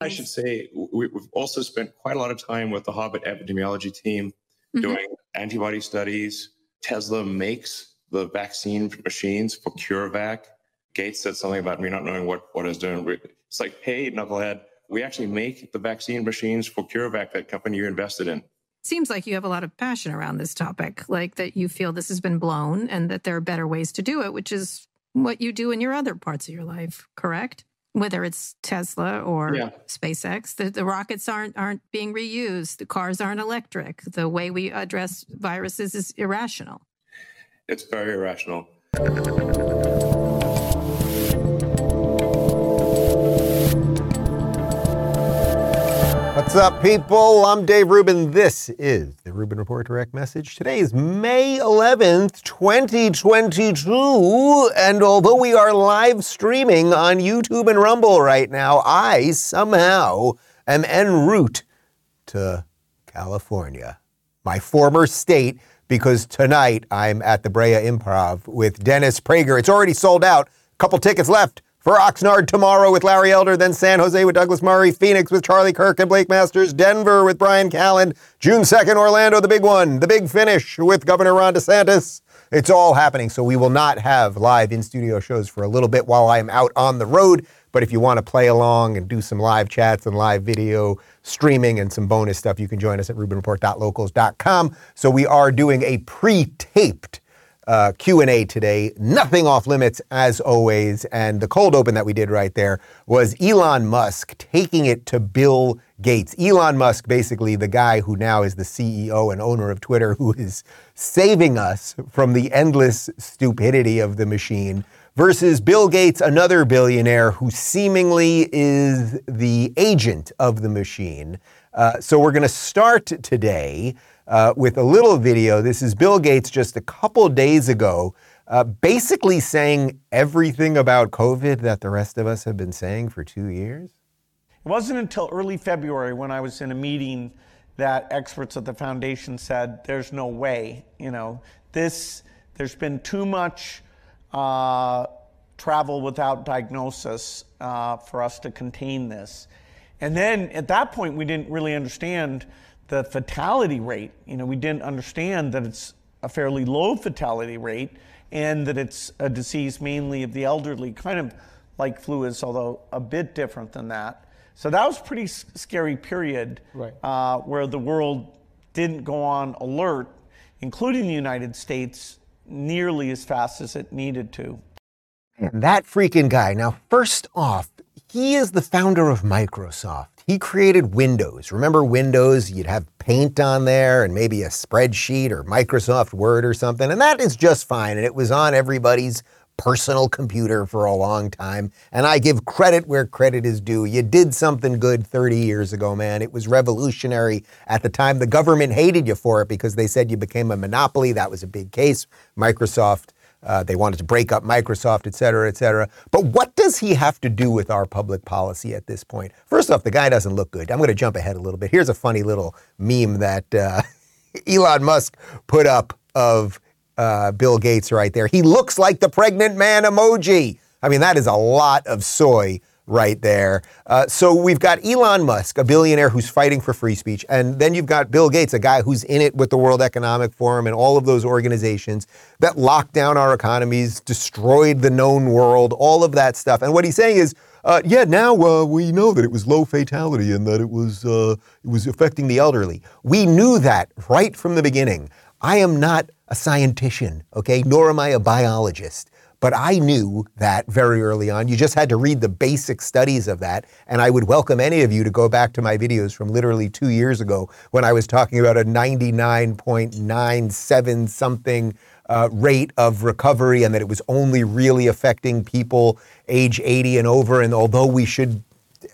I should say we, have also spent quite a lot of time with the Harvard epidemiology team mm-hmm. doing antibody studies. Tesla makes the vaccine machines for CureVac. Gates said something about me not knowing what what is doing. It's like, hey, knucklehead, we actually make the vaccine machines for CureVac, that company you're invested in. Seems like you have a lot of passion around this topic, like that you feel this has been blown and that there are better ways to do it, which is what you do in your other parts of your life, correct? Whether it's Tesla or yeah. SpaceX, the, the rockets aren't aren't being reused, the cars aren't electric. The way we address viruses is irrational. It's very irrational. What's up, people? I'm Dave Rubin. This is the Rubin Report Direct Message. Today is May 11th, 2022. And although we are live streaming on YouTube and Rumble right now, I somehow am en route to California, my former state, because tonight I'm at the Brea Improv with Dennis Prager. It's already sold out. A couple tickets left for Oxnard tomorrow with Larry Elder, then San Jose with Douglas Murray, Phoenix with Charlie Kirk and Blake Masters, Denver with Brian Callen, June 2nd, Orlando, the big one, the big finish with Governor Ron DeSantis. It's all happening, so we will not have live in studio shows for a little bit while I am out on the road. But if you want to play along and do some live chats and live video streaming and some bonus stuff, you can join us at rubinreport.locals.com. So we are doing a pre-taped uh, Q&A today. Nothing off limits as always. And the cold open that we did right there was Elon Musk taking it to Bill Gates. Elon Musk, basically the guy who now is the CEO and owner of Twitter, who is saving us from the endless stupidity of the machine, versus Bill Gates, another billionaire who seemingly is the agent of the machine. Uh, so we're going to start today uh, with a little video. This is Bill Gates just a couple days ago, uh, basically saying everything about COVID that the rest of us have been saying for two years. It wasn't until early February when I was in a meeting that experts at the foundation said, "There's no way, you know, this. There's been too much." Uh, travel without diagnosis uh, for us to contain this. And then at that point, we didn't really understand the fatality rate. You know, we didn't understand that it's a fairly low fatality rate and that it's a disease mainly of the elderly, kind of like flu is, although a bit different than that. So that was a pretty scary period right. uh, where the world didn't go on alert, including the United States, nearly as fast as it needed to. That freaking guy. Now, first off, he is the founder of Microsoft. He created Windows. Remember Windows? You'd have Paint on there and maybe a spreadsheet or Microsoft Word or something, and that is just fine. And it was on everybody's personal computer for a long time. And I give credit where credit is due. You did something good 30 years ago, man. It was revolutionary at the time. The government hated you for it because they said you became a monopoly. That was a big case. Microsoft uh, they wanted to break up Microsoft, et cetera, et cetera. But what does he have to do with our public policy at this point? First off, the guy doesn't look good. I'm going to jump ahead a little bit. Here's a funny little meme that uh, Elon Musk put up of uh, Bill Gates right there. He looks like the pregnant man emoji. I mean, that is a lot of soy right there. Uh, so we've got Elon Musk, a billionaire who's fighting for free speech. And then you've got Bill Gates, a guy who's in it with the World Economic Forum and all of those organizations that locked down our economies, destroyed the known world, all of that stuff. And what he's saying is, uh, yeah, now uh, we know that it was low fatality and that it was uh, it was affecting the elderly. We knew that right from the beginning. I am not a scientist, okay, nor am I a biologist. But I knew that very early on. You just had to read the basic studies of that. And I would welcome any of you to go back to my videos from literally two years ago when I was talking about a 99.97 something uh, rate of recovery and that it was only really affecting people age 80 and over. And although we should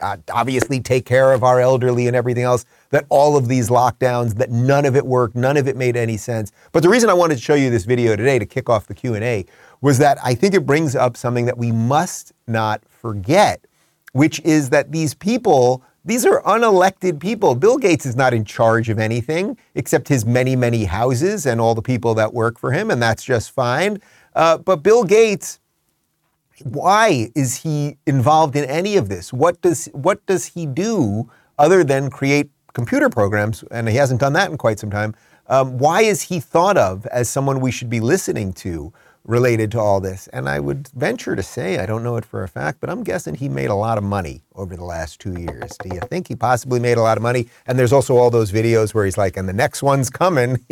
uh, obviously take care of our elderly and everything else, that all of these lockdowns, that none of it worked, none of it made any sense. But the reason I wanted to show you this video today to kick off the Q&A was that I think it brings up something that we must not forget, which is that these people, these are unelected people. Bill Gates is not in charge of anything except his many, many houses and all the people that work for him, and that's just fine. Uh, but Bill Gates Why is he involved in any of this? What does what does he do other than create computer programs? And he hasn't done that in quite some time. Um, why is he thought of as someone we should be listening to related to all this? And I would venture to say, I don't know it for a fact, but I'm guessing he made a lot of money over the last two years. Do you think he possibly made a lot of money? And there's also all those videos where he's like, and the next one's coming.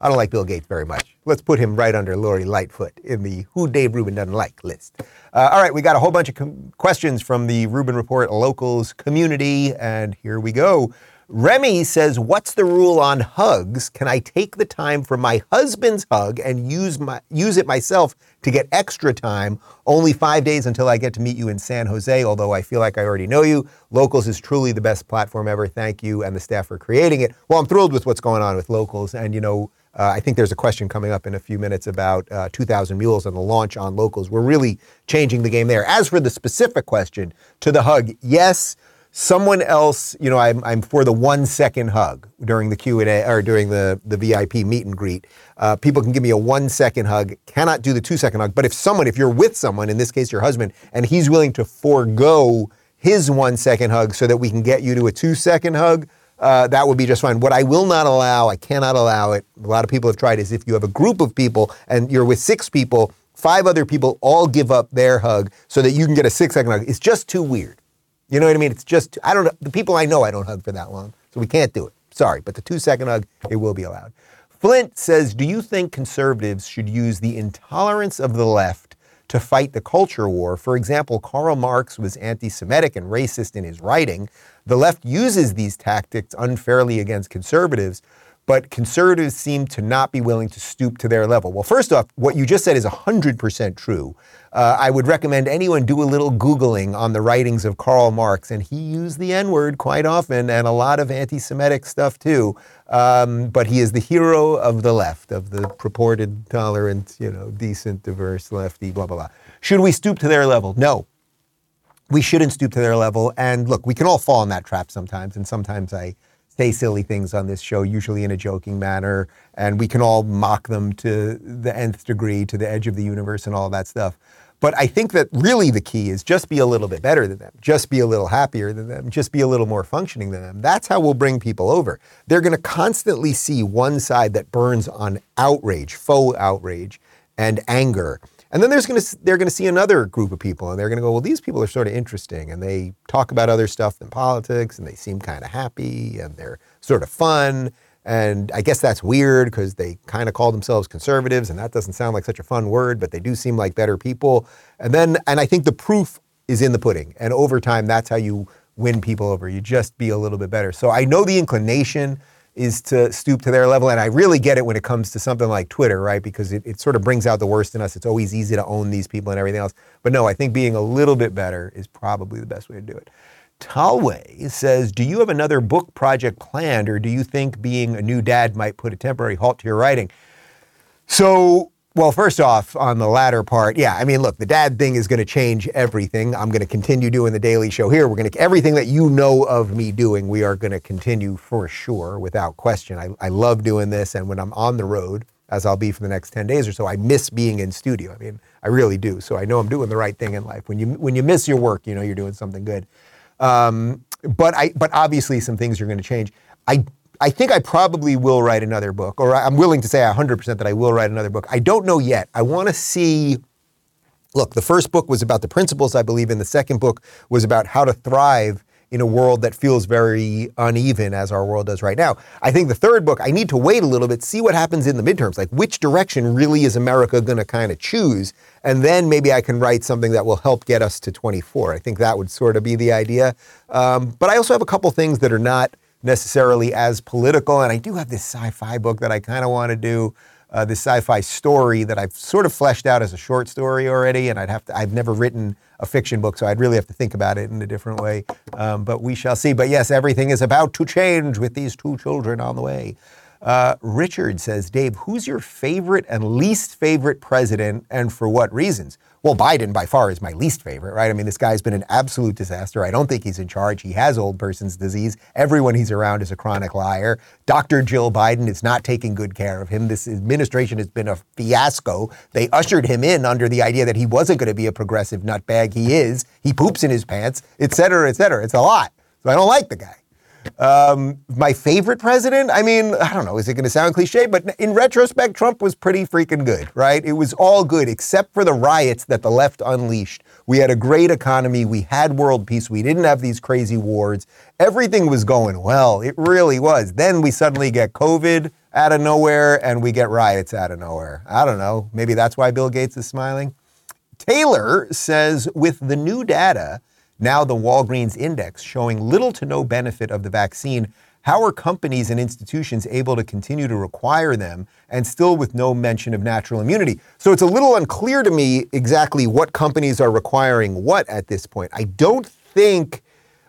I don't like Bill Gates very much. Let's put him right under Lori Lightfoot in the who Dave Rubin doesn't like list. Uh, all right, we got a whole bunch of com- questions from the Rubin Report locals community, and here we go. Remy says, What's the rule on hugs? Can I take the time for my husband's hug and use, my, use it myself to get extra time? Only five days until I get to meet you in San Jose, although I feel like I already know you. Locals is truly the best platform ever. Thank you and the staff for creating it. Well, I'm thrilled with what's going on with Locals. And, you know, uh, I think there's a question coming up in a few minutes about uh, 2,000 Mules and the launch on Locals. We're really changing the game there. As for the specific question to the hug, yes someone else, you know, I'm, I'm for the one second hug during the Q and A or during the the VIP meet and greet. Uh, people can give me a one second hug, cannot do the two second hug. But if someone, if you're with someone, in this case your husband, and he's willing to forego his one second hug so that we can get you to a two second hug. Uh, that would be just fine. What I will not allow, I cannot allow it. A lot of people have tried. Is if you have a group of people and you're with six people, five other people all give up their hug so that you can get a six second hug. It's just too weird. You know what I mean? It's just, I don't know. The people I know, I don't hug for that long. So we can't do it. Sorry. But the two second hug, it will be allowed. Flint says, Do you think conservatives should use the intolerance of the left to fight the culture war? For example, Karl Marx was anti Semitic and racist in his writing. The left uses these tactics unfairly against conservatives but conservatives seem to not be willing to stoop to their level. Well, first off, what you just said is 100% true. Uh, I would recommend anyone do a little Googling on the writings of Karl Marx, and he used the N word quite often and a lot of anti Semitic stuff too. Um, but he is the hero of the left, of the purported tolerant, you know, decent, diverse, lefty, blah, blah, blah. Should we stoop to their level? No. We shouldn't stoop to their level. And look, we can all fall in that trap sometimes, and sometimes I say silly things on this show, usually in a joking manner, and we can all mock them to the nth degree, to the edge of the universe, and all that stuff. But I think that really the key is just be a little bit better than them, just be a little happier than them, just be a little more functioning than them. That's how we'll bring people over. They're going to constantly see one side that burns on outrage, faux outrage, and anger. And then there's going to they're going to see another group of people, and they're going to go, well, these people are sort of interesting, and they talk about other stuff than politics, and they seem kind of happy, and they're sort of fun. And I guess that's weird because they kind of call themselves conservatives, and that doesn't sound like such a fun word, but they do seem like better people. And then, and I think the proof is in the pudding. And over time, that's how you win people over. You just be a little bit better. So I know the inclination is to stoop to their level. And I really get it when it comes to something like Twitter, right? Because it, it sort of brings out the worst in us. It's always easy to own these people and everything else. But no, I think being a little bit better is probably the best way to do it. Talway says, Do you have another book project planned, or do you think being a new dad might put a temporary halt to your writing? So, well, first off, on the latter part, yeah, I mean, look, the dad thing is going to change everything. I'm going to continue doing the daily show here. We're going to, everything that you know of me doing, we are going to continue for sure, without question. I, I love doing this. And when I'm on the road, as I'll be for the next 10 days or so, I miss being in studio. I mean, I really do. So I know I'm doing the right thing in life. When you, when you miss your work, you know you're doing something good. Um, but I, but obviously some things are going to change. I I think I probably will write another book, or I'm willing to say 100% that I will write another book. I don't know yet. I want to see. Look, the first book was about the principles I believe in. The second book was about how to thrive in a world that feels very uneven as our world does right now. I think the third book, I need to wait a little bit, see what happens in the midterms. Like, which direction really is America going to kind of choose? And then maybe I can write something that will help get us to 24. I think that would sort of be the idea. Um, but I also have a couple things that are not necessarily as political. And I do have this sci fi book that I kind of want to do. Uh, this sci-fi story that I've sort of fleshed out as a short story already, and I'd have to. I've never written a fiction book, so I'd really have to think about it in a different way. Um, but we shall see. But yes, everything is about to change with these two children on the way. Uh, Richard says, Dave, who's your favorite and least favorite president, and for what reasons? Well, Biden by far is my least favorite, right? I mean, this guy's been an absolute disaster. I don't think he's in charge. He has old person's disease. Everyone he's around is a chronic liar. Dr. Jill Biden is not taking good care of him. This administration has been a fiasco. They ushered him in under the idea that he wasn't going to be a progressive nutbag. He is. He poops in his pants, et cetera, et cetera. It's a lot. So I don't like the guy. Um, my favorite president? I mean, I don't know, is it going to sound cliche? But in retrospect, Trump was pretty freaking good, right? It was all good except for the riots that the left unleashed. We had a great economy. We had world peace. We didn't have these crazy wars. Everything was going well. It really was. Then we suddenly get COVID out of nowhere and we get riots out of nowhere. I don't know. Maybe that's why Bill Gates is smiling. Taylor says with the new data, now the Walgreens index showing little to no benefit of the vaccine. How are companies and institutions able to continue to require them and still with no mention of natural immunity? So it's a little unclear to me exactly what companies are requiring what at this point. I don't think.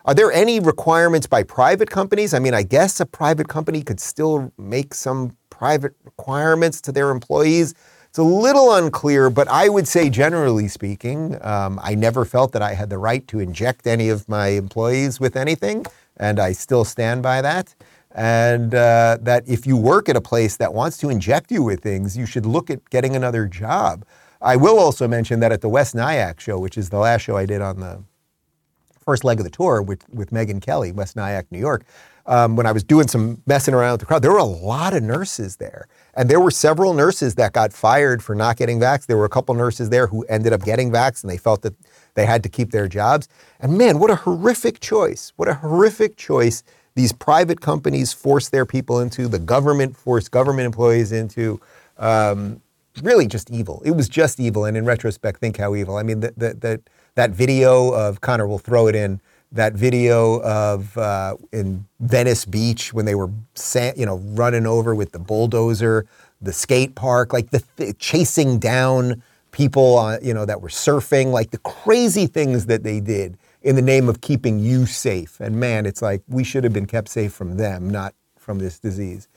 Are there any requirements by private companies? I mean, I guess a private company could still make some private requirements to their employees. It's a little unclear, but I would say, generally speaking, um, I never felt that I had the right to inject any of my employees with anything, and I still stand by that. And uh, that if you work at a place that wants to inject you with things, you should look at getting another job. I will also mention that at the West Nyack show, which is the last show I did on the first leg of the tour with, with Megyn Kelly, West Nyack, New York, um, when I was doing some messing around with the crowd, there were a lot of nurses there. And there were several nurses that got fired for not getting vaxxed. There were a couple nurses there who ended up getting vaxxed and they felt that they had to keep their jobs. And man, what a horrific choice. What a horrific choice these private companies force their people into, the government forced government employees into. Um, really just evil. It was just evil. And in retrospect, think how evil. I mean, that, that, that video of Connor will throw it in that video of uh, in Venice Beach when they were, you know, running over with the bulldozer, the skate park, like the th- chasing down people, uh, you know, that were surfing, like the crazy things that they did in the name of keeping you safe. And man, it's like we should have been kept safe from them, not from this disease.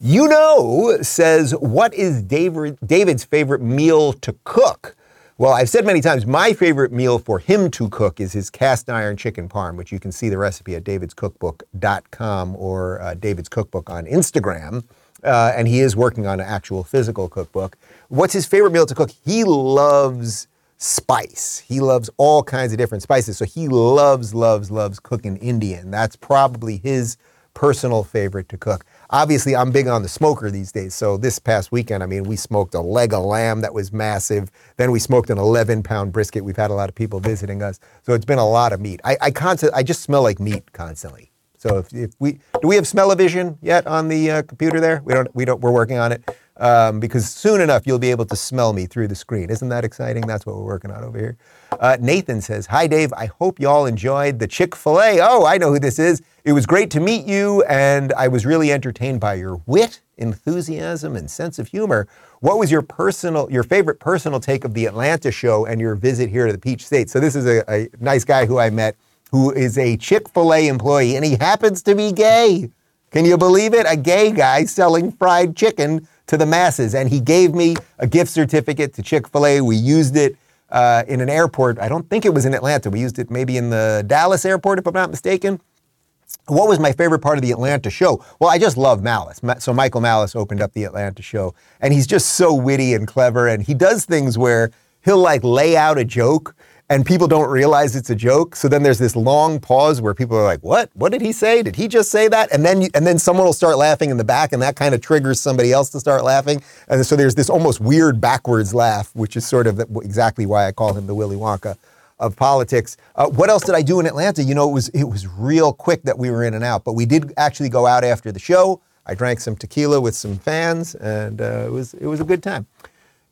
You know says, what is David, David's favorite meal to cook? Well, I've said many times, my favorite meal for him to cook is his cast iron chicken parm, which you can see the recipe at davidscookbook.com or uh, David's Cookbook on Instagram. Uh, and he is working on an actual physical cookbook. What's his favorite meal to cook? He loves spice. He loves all kinds of different spices. So he loves, loves, loves cooking Indian. That's probably his personal favorite to cook. Obviously, I'm big on the smoker these days. So this past weekend, I mean, we smoked a leg of lamb that was massive. Then we smoked an 11 pound brisket. We've had a lot of people visiting us. So it's been a lot of meat. I, I, I just smell like meat constantly. So if, if we do we have smell-o-vision yet on the uh, computer there? We don't. We don't. We're working on it um, because soon enough you'll be able to smell me through the screen. Isn't that exciting? That's what we're working on over here. Uh, Nathan says, "Hi Dave. I hope y'all enjoyed the Chick Fil A. Oh, I know who this is. It was great to meet you, and I was really entertained by your wit, enthusiasm, and sense of humor. What was your personal, your favorite personal take of the Atlanta show and your visit here to the Peach State? So this is a, a nice guy who I met." who is a Chick fil A employee, and he happens to be gay. Can you believe it? A gay guy selling fried chicken to the masses. And he gave me a gift certificate to Chick fil A. We used it uh, in an airport. I don't think it was in Atlanta. We used it maybe in the Dallas airport, if I'm not mistaken. What was my favorite part of the Atlanta show? Well, I just love Malice. So Michael Malice opened up the Atlanta show, and he's just so witty and clever, and he does things where he'll like lay out a joke and people don't realize it's a joke. So then there's this long pause where people are like, "What? What did he say? Did he just say that?" And then you, and then someone will start laughing in the back, and that kind of triggers somebody else to start laughing. And so there's this almost weird backwards laugh, which is sort of exactly why I call him the Willy Wonka of politics. Uh, what else did I do in Atlanta? You know, it was it was real quick that we were in and out, but we did actually go out after the show. I drank some tequila with some fans, and uh, it was it was a good time.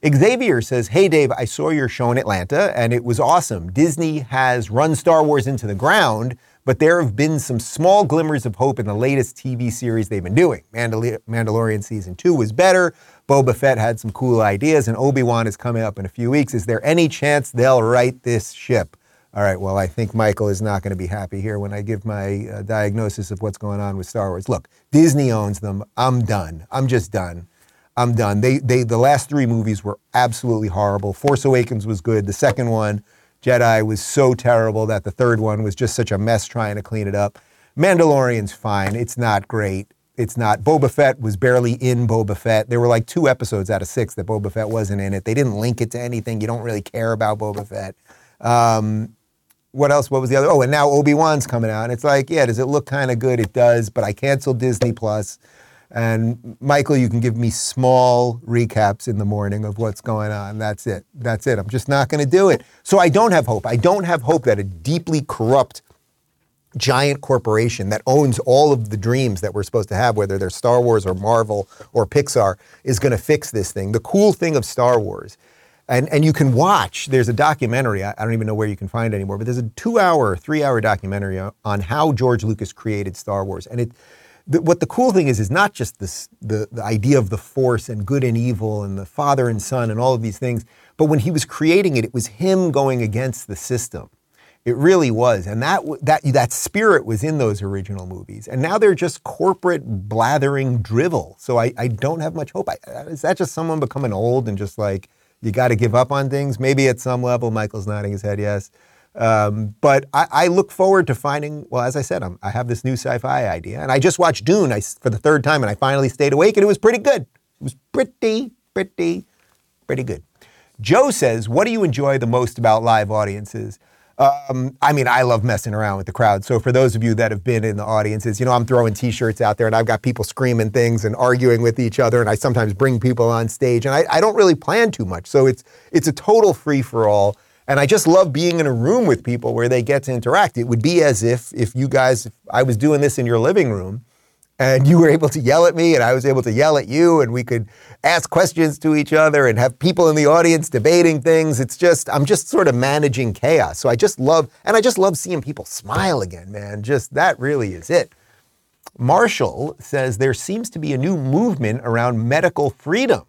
Xavier says, Hey Dave, I saw your show in Atlanta and it was awesome. Disney has run Star Wars into the ground, but there have been some small glimmers of hope in the latest TV series they've been doing. Mandal- Mandalorian season two was better. Boba Fett had some cool ideas, and Obi Wan is coming up in a few weeks. Is there any chance they'll right this ship? All right, well, I think Michael is not going to be happy here when I give my uh, diagnosis of what's going on with Star Wars. Look, Disney owns them. I'm done. I'm just done. I'm done. They they the last three movies were absolutely horrible. Force Awakens was good. The second one, Jedi, was so terrible that the third one was just such a mess trying to clean it up. Mandalorian's fine. It's not great. It's not. Boba Fett was barely in Boba Fett. There were like two episodes out of six that Boba Fett wasn't in it. They didn't link it to anything. You don't really care about Boba Fett. Um, what else? What was the other? Oh, and now Obi Wan's coming out. And it's like, yeah, does it look kind of good? It does, but I canceled Disney Plus. And Michael, you can give me small recaps in the morning of what's going on. That's it. That's it. I'm just not going to do it. So I don't have hope. I don't have hope that a deeply corrupt giant corporation that owns all of the dreams that we're supposed to have, whether they're Star Wars or Marvel or Pixar, is going to fix this thing. The cool thing of Star Wars, and, and you can watch, there's a documentary, I, I don't even know where you can find it anymore, but there's a two hour, three hour documentary on how George Lucas created Star Wars. And it, the, what the cool thing is is not just this the, the idea of the force and good and evil and the father and son and all of these things but when he was creating it it was him going against the system. It really was. And that that that spirit was in those original movies. And now they're just corporate blathering drivel. So i, I don't have much hope. I, is that just someone becoming old and just like you got to give up on things? Maybe at some level michael's nodding his head yes um, but I, I, look forward to finding, well, as I said, I'm, i have this new sci fi idea. And I just watched Dune I, for the third time and I finally stayed awake and it was pretty good. It was pretty, pretty, pretty good. Joe says, What do you enjoy the most about live audiences? Um, I mean, I love messing around with the crowd. So for those of you that have been in the audiences, you know, I'm throwing T-shirts out there, and I've got people screaming things and arguing with each other, and I sometimes bring people on stage, and I, I don't really plan too much. So it's it's a total free for all. And I just love being in a room with people where they get to interact. It would be as if if you guys, if I was doing this in your living room and you were able to yell at me and I was able to yell at you and we could ask questions to each other and have people in the audience debating things. It's just, I'm just sort of managing chaos. So I just love, and I just love seeing people smile again, man. Just that really is it. Marshall says there seems to be a new movement around medical freedom.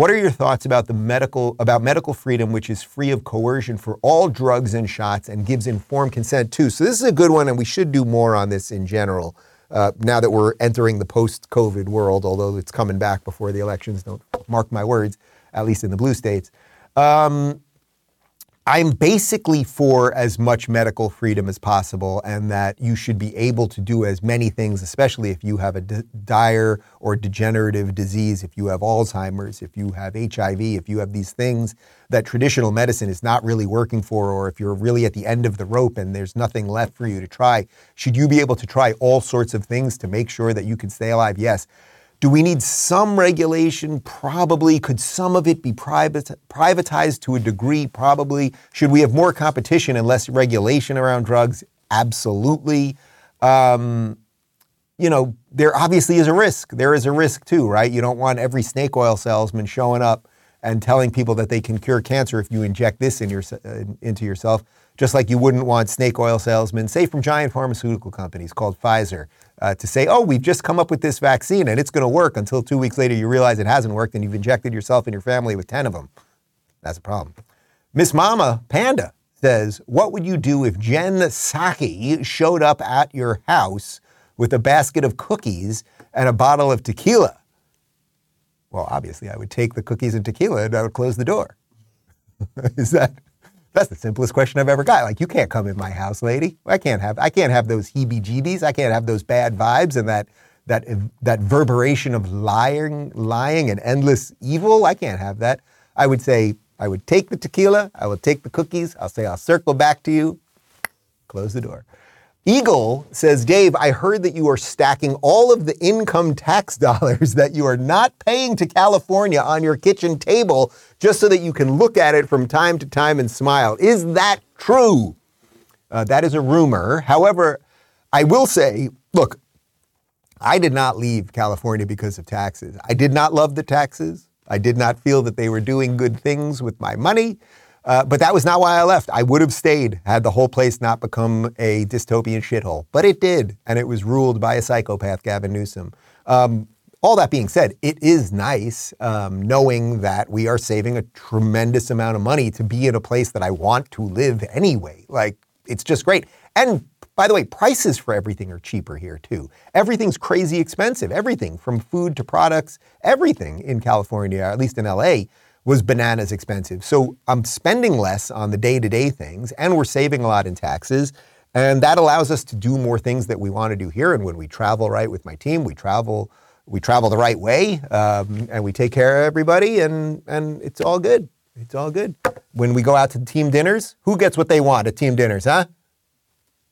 What are your thoughts about the medical about medical freedom, which is free of coercion for all drugs and shots and gives informed consent too? So this is a good one, and we should do more on this in general. Uh, now that we're entering the post-COVID world, although it's coming back before the elections, don't mark my words, at least in the blue states. Um, I'm basically for as much medical freedom as possible, and that you should be able to do as many things, especially if you have a d- dire or degenerative disease, if you have Alzheimer's, if you have HIV, if you have these things that traditional medicine is not really working for, or if you're really at the end of the rope and there's nothing left for you to try. Should you be able to try all sorts of things to make sure that you can stay alive? Yes. Do we need some regulation? Probably. Could some of it be privatized to a degree? Probably. Should we have more competition and less regulation around drugs? Absolutely. Um, you know, there obviously is a risk. There is a risk too, right? You don't want every snake oil salesman showing up and telling people that they can cure cancer if you inject this in your, uh, into yourself, just like you wouldn't want snake oil salesmen, say from giant pharmaceutical companies called Pfizer, uh, to say, oh, we've just come up with this vaccine and it's going to work until two weeks later you realize it hasn't worked and you've injected yourself and your family with 10 of them. That's a problem. Miss Mama Panda says, What would you do if Jen Psaki showed up at your house with a basket of cookies and a bottle of tequila? Well, obviously, I would take the cookies and tequila and I would close the door. Is that that's the simplest question I've ever got. Like, you can't come in my house, lady. I can't have I can't have those heebie-jeebies. I can't have those bad vibes and that that that verberation of lying, lying and endless evil. I can't have that. I would say I would take the tequila. I would take the cookies. I'll say I'll circle back to you. Close the door. Eagle says, Dave, I heard that you are stacking all of the income tax dollars that you are not paying to California on your kitchen table just so that you can look at it from time to time and smile. Is that true? Uh, that is a rumor. However, I will say, look, I did not leave California because of taxes. I did not love the taxes. I did not feel that they were doing good things with my money. Uh, but that was not why I left. I would have stayed had the whole place not become a dystopian shithole. But it did, and it was ruled by a psychopath, Gavin Newsom. Um, all that being said, it is nice um, knowing that we are saving a tremendous amount of money to be in a place that I want to live anyway. Like, it's just great. And By the way, prices for everything are cheaper here too. Everything's crazy expensive. Everything from food to products, everything in California, at least in LA, was bananas expensive. So I'm spending less on the day to day things and we're saving a lot in taxes. And that allows us to do more things that we want to do here. And when we travel right with my team, we travel we travel the right way um, and we take care of everybody and, and it's all good. It's all good. When we go out to team dinners, who gets what they want at team dinners, huh?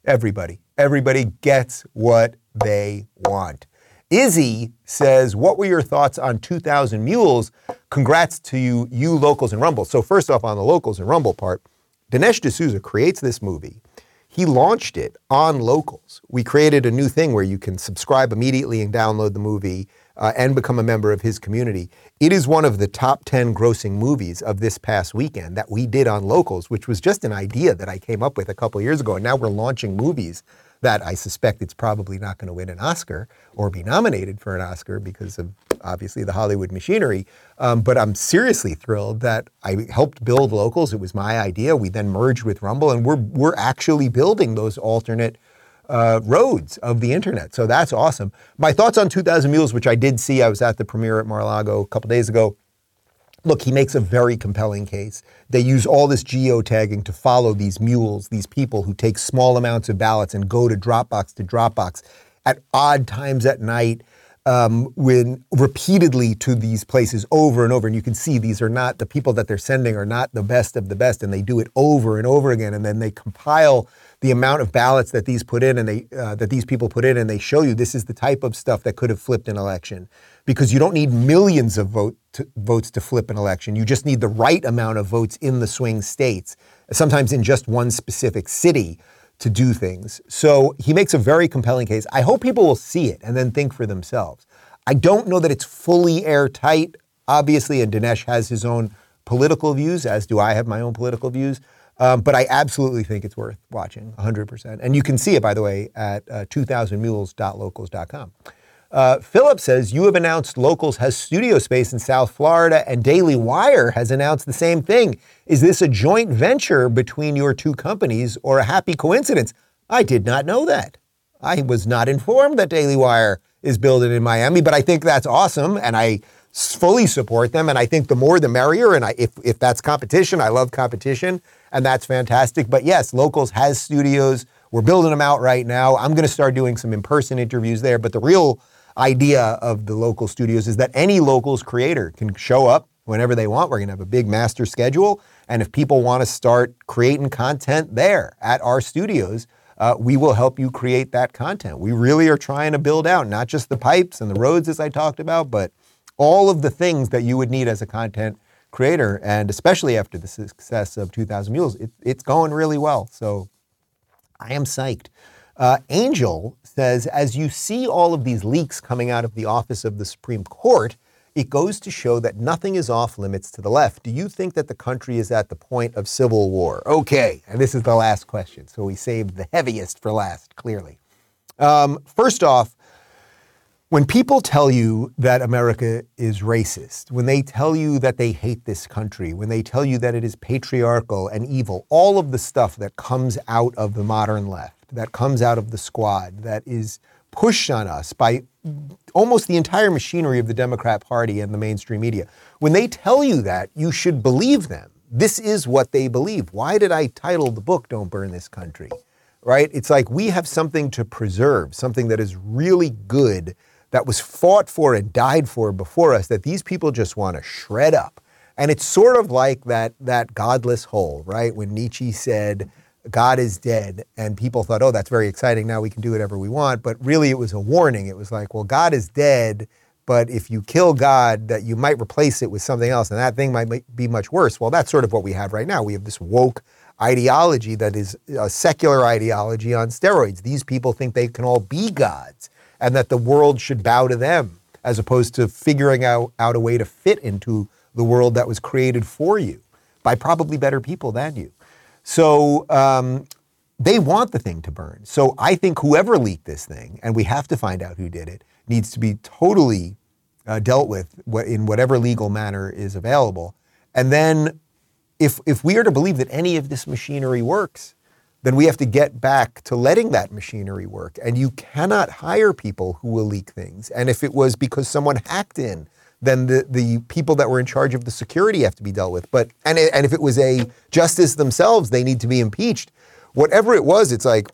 Everybody. Everybody gets what they want. Izzy says, What were your thoughts on 2000 Mules? Congrats to you, you locals and Rumble. So, first off, on the locals and Rumble part, Dinesh D'Souza creates this movie. He launched it on locals. We created a new thing where you can subscribe immediately and download the movie uh, and become a member of his community. It is one of the top 10 grossing movies of this past weekend that we did on locals, which was just an idea that I came up with a couple years ago. And now we're launching movies that I suspect it's probably not going to win an Oscar or be nominated for an Oscar because of obviously the Hollywood machinery. Um, but I'm seriously thrilled that I helped build Locals. It was my idea. We then merged with Rumble, and we're we're actually building those alternate uh, roads of the internet. So that's awesome. My thoughts on 2,000 Mules, which I did see, I was at the premiere at Mar-a-Lago a couple days ago. Look, he makes a very compelling case. They use all this geotagging to follow these mules, these people who take small amounts of ballots and go to Dropbox to Dropbox at odd times at night um, when repeatedly to these places over and over. And you can see these are not the people that they're sending are not the best of the best, and they do it over and over again. And then they compile the amount of ballots that these put in and they uh, that these people put in, and they show you this is the type of stuff that could have flipped an election. Because you don't need millions of vote to, votes to flip an election. You just need the right amount of votes in the swing states, sometimes in just one specific city to do things. So he makes a very compelling case. I hope people will see it and then think for themselves. I don't know that it's fully airtight, obviously, and Dinesh has his own political views, as do I have my own political views. Um, but I absolutely think it's worth watching 100%. And you can see it, by the way, at uh, 2000mules.locals.com. Uh, Philip says, You have announced Locals has studio space in South Florida, and Daily Wire has announced the same thing. Is this a joint venture between your two companies or a happy coincidence? I did not know that. I was not informed that Daily Wire is building in Miami, but I think that's awesome, and I fully support them. And I think the more the merrier. And I, if, if that's competition, I love competition, and that's fantastic. But yes, Locals has studios. We're building them out right now. I'm going to start doing some in person interviews there. But the real idea of the local studios is that any locals creator can show up whenever they want. We're going to have a big master schedule. And if people want to start creating content there at our studios, uh, we will help you create that content. We really are trying to build out not just the pipes and the roads, as I talked about, but all of the things that you would need as a content creator. And especially after the success of 2000 Mules, it, it's going really well. So I am psyched. Uh, Angel says, as you see all of these leaks coming out of the office of the Supreme Court, it goes to show that nothing is off limits to the left. Do you think that the country is at the point of civil war? Okay, and this is the last question. So we saved the heaviest for last, clearly. Um, first off, when people tell you that America is racist, when they tell you that they hate this country, when they tell you that it is patriarchal and evil, all of the stuff that comes out of the modern left, that comes out of the squad that is pushed on us by almost the entire machinery of the Democrat Party and the mainstream media. When they tell you that, you should believe them. This is what they believe. Why did I title the book Don't Burn This Country? Right? It's like we have something to preserve, something that is really good, that was fought for and died for before us, that these people just want to shred up. And it's sort of like that, that godless whole, right? When Nietzsche said, God is dead. And people thought, oh, that's very exciting. Now we can do whatever we want. But really, it was a warning. It was like, well, God is dead. But if you kill God, that you might replace it with something else, and that thing might be much worse. Well, that's sort of what we have right now. We have this woke ideology that is a secular ideology on steroids. These people think they can all be gods and that the world should bow to them, as opposed to figuring out, out a way to fit into the world that was created for you by probably better people than you. So um, they want the thing to burn. So I think whoever leaked this thing, and we have to find out who did it, needs to be totally uh, dealt with in whatever legal manner is available. And then if, if we are to believe that any of this machinery works, then we have to get back to letting that machinery work. And you cannot hire people who will leak things. And if it was because someone hacked in, then the, the people that were in charge of the security have to be dealt with. But and, and if it was a justice themselves, they need to be impeached. Whatever it was, it's like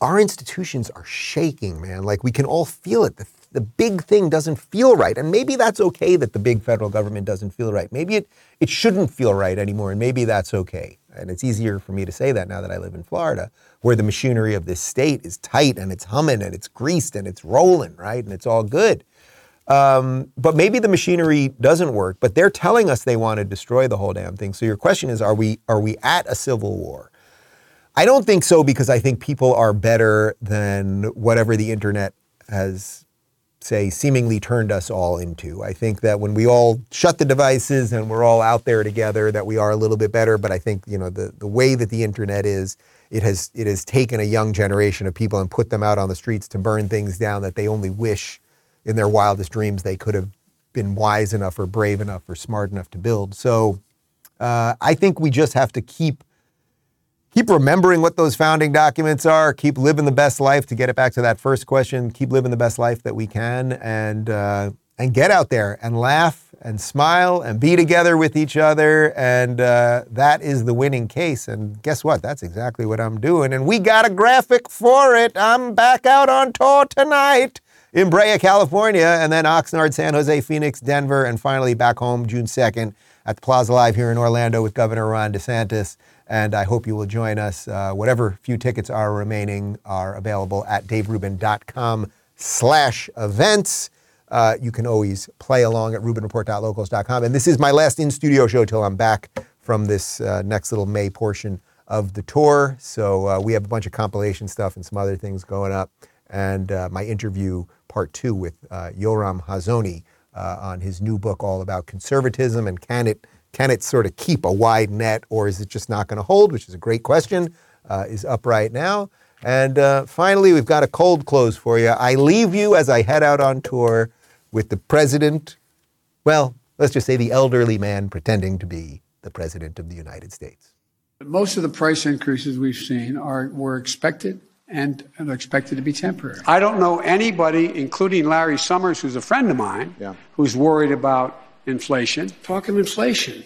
our institutions are shaking, man. Like we can all feel it. The, the big thing doesn't feel right. And maybe that's okay that the big federal government doesn't feel right. Maybe it, it shouldn't feel right anymore. And maybe that's okay. And it's easier for me to say that now that I live in Florida, where the machinery of this state is tight and it's humming and it's greased and it's rolling, right? And it's all good. Um, but maybe the machinery doesn't work, but they're telling us they want to destroy the whole damn thing. So your question is, are we, are we at a civil war? I don't think so because I think people are better than whatever the internet has, say, seemingly turned us all into. I think that when we all shut the devices and we're all out there together, that we are a little bit better. But I think you know the the way that the internet is, it has it has taken a young generation of people and put them out on the streets to burn things down that they only wish in their wildest dreams they could have been wise enough or brave enough or smart enough to build. So uh, I think we just have to keep keep remembering what those founding documents are. Keep living the best life. To get it back to that first question, keep living the best life that we can, and uh, and get out there and laugh and smile and be together with each other, and uh, that is the winning case. And guess what? That's exactly what I'm doing. And we got a graphic for it. I'm back out on tour tonight in Brea, California, and then Oxnard, San Jose, Phoenix, Denver, and finally back home June 2nd at the Plaza Live here in Orlando with Governor Ron DeSantis. And I hope you will join us. Uh, whatever few tickets are remaining are available at daverubin.com slash events. Uh, you can always play along at rubinreport.locals.com. And this is my last in-studio show till I'm back from this uh, next little May portion of the tour. So uh, we have a bunch of compilation stuff and some other things going up. And uh, my interview, part two, with uh, Yoram Hazony on his new book all about conservatism and can it can it sort of keep a wide net or is it just not going to hold, which is a great question, uh, is up right now. And uh, finally, we've got a cold close for you. I leave you as I head out on tour with the president, well, let's just say the elderly man pretending to be the president of the United States. Most of the price increases we've seen are were expected and are expected to be temporary. I don't know anybody, including Larry Summers, who's a friend of mine, yeah. who's worried about inflation. Talking inflation.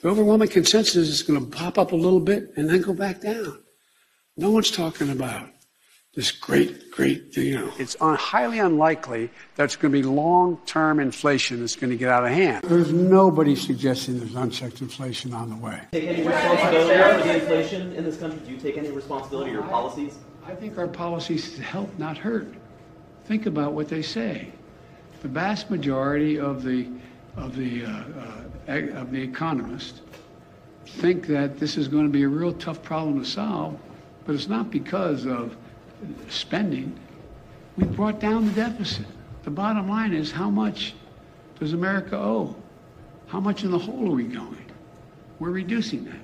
The overwhelming consensus is going to pop up a little bit and then go back down. No one's talking about this great, great, you know. It's un- highly unlikely that it's going to be long-term inflation that's going to get out of hand. There's nobody suggesting there's unchecked inflation on the way. Take any responsibility for the inflation in this country? Do you take any responsibility for your policies? I think our policies help, not hurt. Think about what they say. The vast majority of the of the, uh, uh, of the economists think that this is going to be a real tough problem to solve, but it's not because of spending. We brought down the deficit. The bottom line is how much does America owe? How much in the hole are we going? We're reducing that.